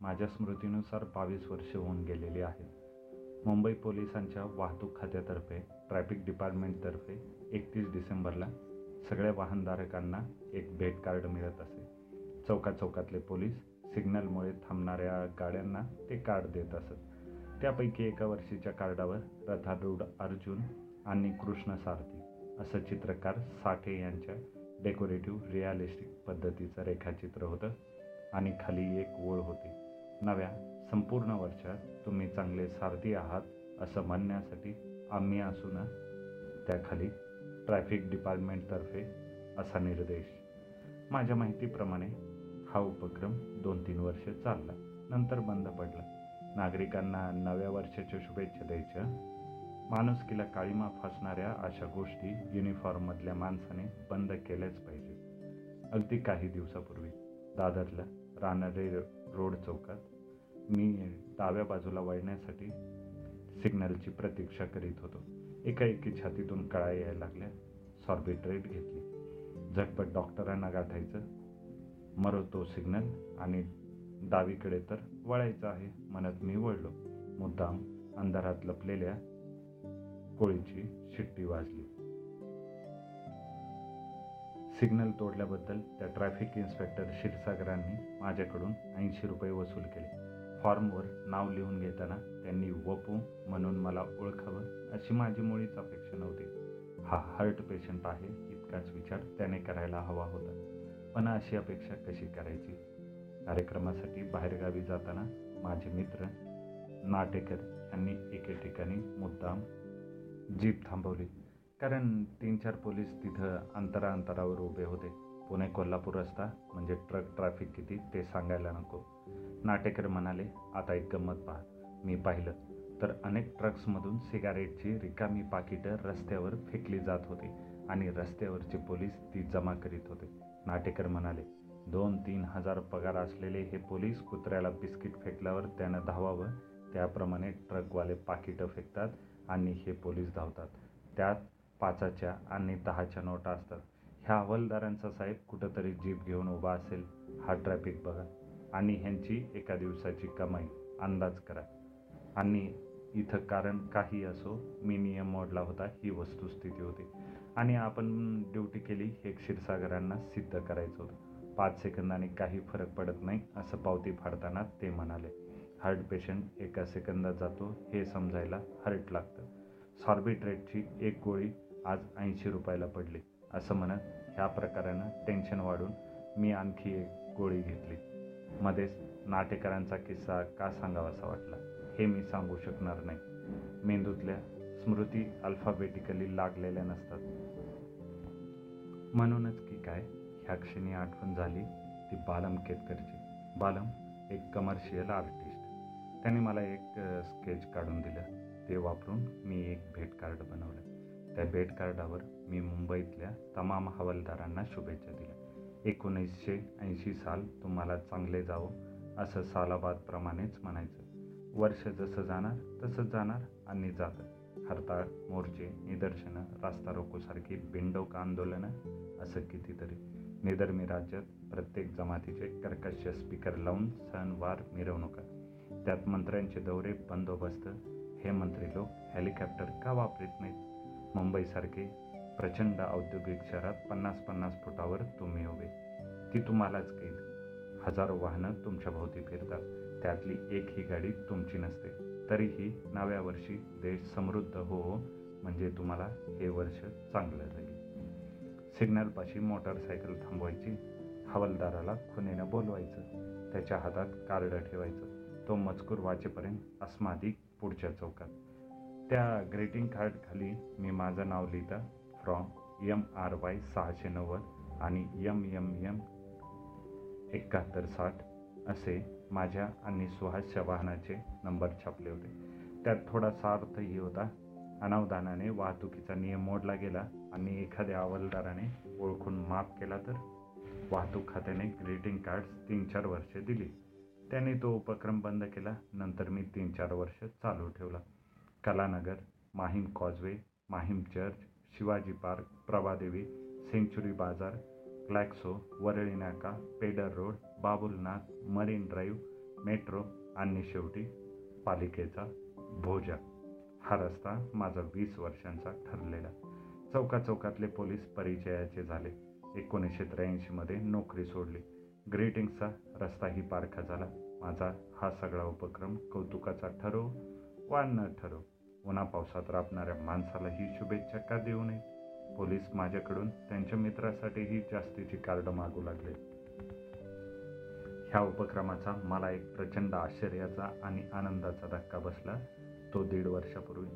माझ्या स्मृतीनुसार बावीस वर्षे होऊन गेलेली आहेत मुंबई पोलिसांच्या वाहतूक खात्यातर्फे ट्रॅफिक डिपार्टमेंटतर्फे एकतीस डिसेंबरला सगळ्या वाहनधारकांना एक भेट कार्ड मिळत असे. चौका चौकातले पोलीस सिग्नलमुळे थांबणाऱ्या गाड्यांना ते कार्ड देत असत. त्यापैकी एका वर्षीच्या कार्डावर रथारूढ अर्जुन आणि कृष्ण सारथी असं चित्रकार साठे यांच्या डेकोरेटिव्ह रिअलिस्टिक पद्धतीचं रेखाचित्र होतं आणि खाली एक ओळ होती. नव्या संपूर्ण वर्षात तुम्ही चांगले सारथी आहात असं म्हणण्यासाठी आम्ही असू ना? त्याखाली ट्रॅफिक डिपार्टमेंटतर्फे असा निर्देश. माझ्या माहितीप्रमाणे हा उपक्रम दोन तीन वर्ष चालला. नंतर बंद पडला. नागरिकांना नव्या वर्षाच्या शुभेच्छा द्यायच्या. माणुसकीला काळीमा फासणाऱ्या अशा गोष्टी युनिफॉर्ममधल्या माणसाने बंद केल्याच पाहिजे अगदी काही दिवसापूर्वी दादरला रानडे रोड चौकात मी डाव्या बाजूला वळण्यासाठी सिग्नलची प्रतीक्षा करीत होतो. एकाएकी छातीतून कळा यायला लागल्या. सॉर्बिट्रेट घेतली. झटपट डॉक्टरांना गाठायचं. मरो तो सिग्नल आणि डावीकडे तर वळायचं आहे म्हणत मी वळलो. मुद्दाम अंधारात लपलेल्या कोळीची शिट्टी वाजली. सिग्नल तोडल्याबद्दल त्या ट्रॅफिक इन्स्पेक्टर क्षीरसागरांनी माझ्याकडून ऐंशी रुपये वसूल केले. फॉर्मवर नाव लिहून घेताना त्यांनी वपू म्हणून मला ओळखावं अशी माझी मुळीच अपेक्षा नव्हती. हा हार्ट पेशंट आहे इतकाच विचार त्याने करायला हवा होता. पण अशी अपेक्षा कशी करायची? कार्यक्रमासाठी बाहेरगावी जाताना माझे मित्र नाटेकर यांनी एके ठिकाणी मुद्दाम जीप थांबवली. कारण तीन चार पोलीस तिथं अंतरा अंतरावर उभे होते. पुणे कोल्हापूर रस्ता म्हणजे ट्रक ट्रॅफिक किती ते सांगायला नको. नाटेकर म्हणाले आता एक गंमत पहा. मी पाहिलं तर अनेक ट्रक्समधून सिगारेटची रिकामी पाकिटं रस्त्यावर फेकली जात होती आणि रस्त्यावरचे पोलीस ती जमा करीत होते. नाटेकर म्हणाले दोन तीन हजार पगार असलेले हे पोलीस कुत्र्याला बिस्किट फेकल्यावर त्यानं धावावं. त्याप्रमाणे ट्रकवाले पाकिटं फेकतात आणि हे पोलीस धावतात. त्यात पाचाच्या आणि दहाच्या नोटा असतात. ह्या हवालदारांचा साहेब कुठंतरी जीप घेऊन उभा असेल हा ट्रॅफिक बघा आणि ह्यांची एका दिवसाची कमाई अंदाज करा. आणि इथं कारण काही असो मी नियम मोडला होता ही वस्तुस्थिती होती. आणि आपण ड्युटी केली हे क्षीरसागरांना सिद्ध करायचं होतं. पाच सेकंदाने काही फरक पडत नाही असं पावती फाडताना ते म्हणाले. हार्ट पेशंट एका सेकंदात जातो हे समजायला हर्ट लागतं. सॉर्बिट्रेटची एक गोळी आज ऐंशी रुपयाला पडली. असं म्हणत ह्या प्रकारानं टेन्शन वाढून मी आणखी एक गोळी घेतली. मध्येच नाटेकरांचा किस्सा का सांगावासा वाटला हे मी सांगू शकणार नाही. मेंदूतल्या स्मृती अल्फाबेटिकली लागलेल्या नसतात. म्हणूनच की काय ह्या क्षणी आठवण झाली ती बालम केतकरची. बालम एक कमर्शियल आर्टिस्ट त्याने मला एक स्केच काढून दिलं. ते वापरून मी एक भेट कार्ड बनवलं. त्या भेट कार्डावर मी मुंबईतल्या तमाम हवालदारांना शुभेच्छा दिल्या. एकोणीसशे ऐंशी साल तुम्हाला चांगले जावं असं सालाबादप्रमाणेच म्हणायचं. वर्ष जसं जाणार तसंच जाणार आणि जातं. हरताळ मोर्चे निदर्शनं रास्ता रोकोसारखी बिंडोक आंदोलनं असं कितीतरी. निधर्मी राज्यात प्रत्येक जमातीचे कर्कश स्पीकर लावून सणवार मिरवणुका. त्यात मंत्र्यांचे दौरे बंदोबस्त. हे मंत्री लोक हेलिकॉप्टर का वापरत नाहीत? मुंबईसारखे प्रचंड औद्योगिक शहरात पन्नास पन्नास फुटावर तुम्ही उभे. ती तुम्हालाच कैद हजारो वाहनं तुमच्या भोवती फिरतात. त्यातली एक ही गाडी तुमची नसते. तरीही नव्या वर्षी देश समृद्ध हो, हो म्हणजे तुम्हाला हे वर्ष चांगलं जाईल. सिग्नलपाशी मोटारसायकल थांबवायची हवालदाराला खुनेनं बोलवायचं त्याच्या हातात कार्ड ठेवायचं. तो मजकूर वाचेपर्यंत अस्मादिक पुढच्या चौकात. त्या ग्रीटिंग कार्ड खाली मी माझं नाव लिहिता. फ्रॉम एम आर वाय सहाशे नव्वद आणि यम यम यम एकाहत्तर साठ असे माझ्या आणि सुहासच्या वाहनाचे नंबर छापले होते. त्यात थोडासा अर्थही होता. अनावधानाने वाहतुकीचा नियम मोडला गेला आणि एखाद्या हवालदाराने ओळखून माफ केला तर वाहतूक खात्याने ग्रीटिंग कार्ड्स तीन चार वर्षे दिली. त्याने तो उपक्रम बंद केला. नंतर मी तीन चार वर्ष चालू ठेवला. Kalanagar Mahim causeway Mahim church Shivaji park Prabhadevi century Bazaar Glaxo Worli Naka Peddar road Babulnath marine drive metro आणि शेवटी पालिकेचा भोजा. हा रस्ता माझा वीस वर्षांचा ठरलेला. चौका चौकातले पोलीस परिचयाचे झाले. एकोणीसशे त्र्याऐंशीमध्ये नोकरी सोडली. ग्रेटिंगचा रस्ताही पारखा झाला. माझा हा सगळा उपक्रम कौतुकाचा ठरव वा न ठरो उन्हा पावसात राबणाऱ्या माणसाला ही शुभेच्छा का देऊ नये? पोलीस माझ्याकडून त्यांच्या मित्रासाठीही जास्तीची कार्ड मागू लागले. ह्या उपक्रमाचा मला एक प्रचंड आश्चर्याचा आणि आनंदाचा धक्का बसला. तो दीड वर्षापूर्वी.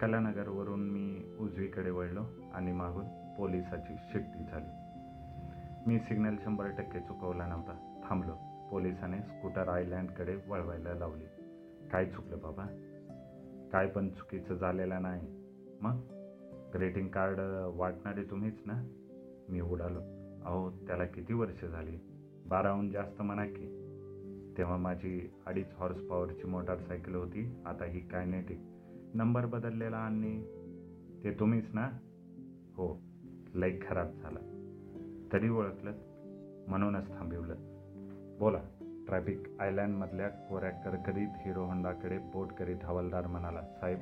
कलानगरवरून मी उजवीकडे वळलो आणि मागून पोलिसाची शिट्टी झाली. मी सिग्नल शंभर टक्के चुकवला नव्हता. थांबलो. पोलिसाने स्कूटर आयलँडकडे वळवायला लावली. काय चुकलं बाबा? काय पण चुकीचं झालेलं नाही. मग ग्रेटिंग कार्ड वाटणारे तुम्हीच ना? मी उडालो. अहो त्याला किती वर्ष झाली? बाराहून जास्त म्हणा की. तेव्हा माझी अडीच हॉर्स पॉवरची मोटारसायकल होती. आता ही कायनेटिक नंबर बदललेला आणि ते तुम्हीच ना? हो लई खराब झाला. तरी ओळखलं म्हणूनच थांबिवलं. बोला. ट्रॅफिक आयलँडमधल्या कोऱ्या करकरीत हिरो होंडाकडे बोट करीत हवालदार म्हणाला साहेब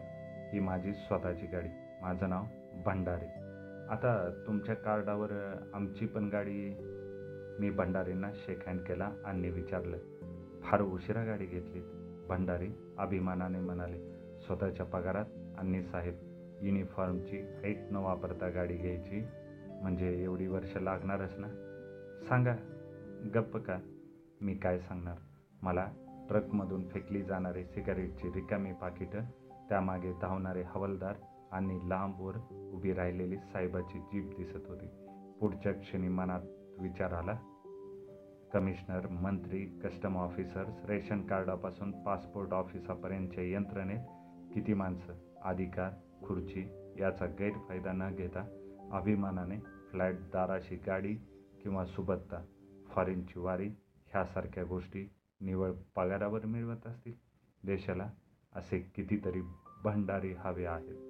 ही माझी स्वतःची गाडी. माझं नाव भंडारे. आता तुमच्या कार्डावर आमची पण गाडी मी भंडारींना शेक हँड केला आणि विचारलं फार उशिरा गाडी घेतली भंडारी अभिमानाने म्हणाले स्वतःच्या पगारात आणि साहेब युनिफॉर्मची हाईट न वापरता गाडी घ्यायची म्हणजे एवढी वर्ष लागणारच ना? सांगा गप्प का? मी काय सांगणार? मला ट्रकमधून फेकली जाणारी सिगारेटची रिकामी पाकिटं त्यामागे धावणारे हवलदार आणि लांबवर उभी राहिलेली साहेबाची जीप दिसत होती. पुढच्या क्षणी मनात विचार आला कमिशनर मंत्री कस्टम ऑफिसर्स रेशन कार्डापासून पासपोर्ट ऑफिसापर्यंतच्या यंत्रणेत किती माणसं अधिकार खुर्ची याचा गैरफायदा न घेता अभिमानाने फ्लॅट दाराशी गाडी किंवा सुबत्ता फॉरेनची वारी ह्यासारख्या गोष्टी निवळ पगारावर मिळवत असतील? देशाला असे कितीतरी भंडारी हवे आहेत.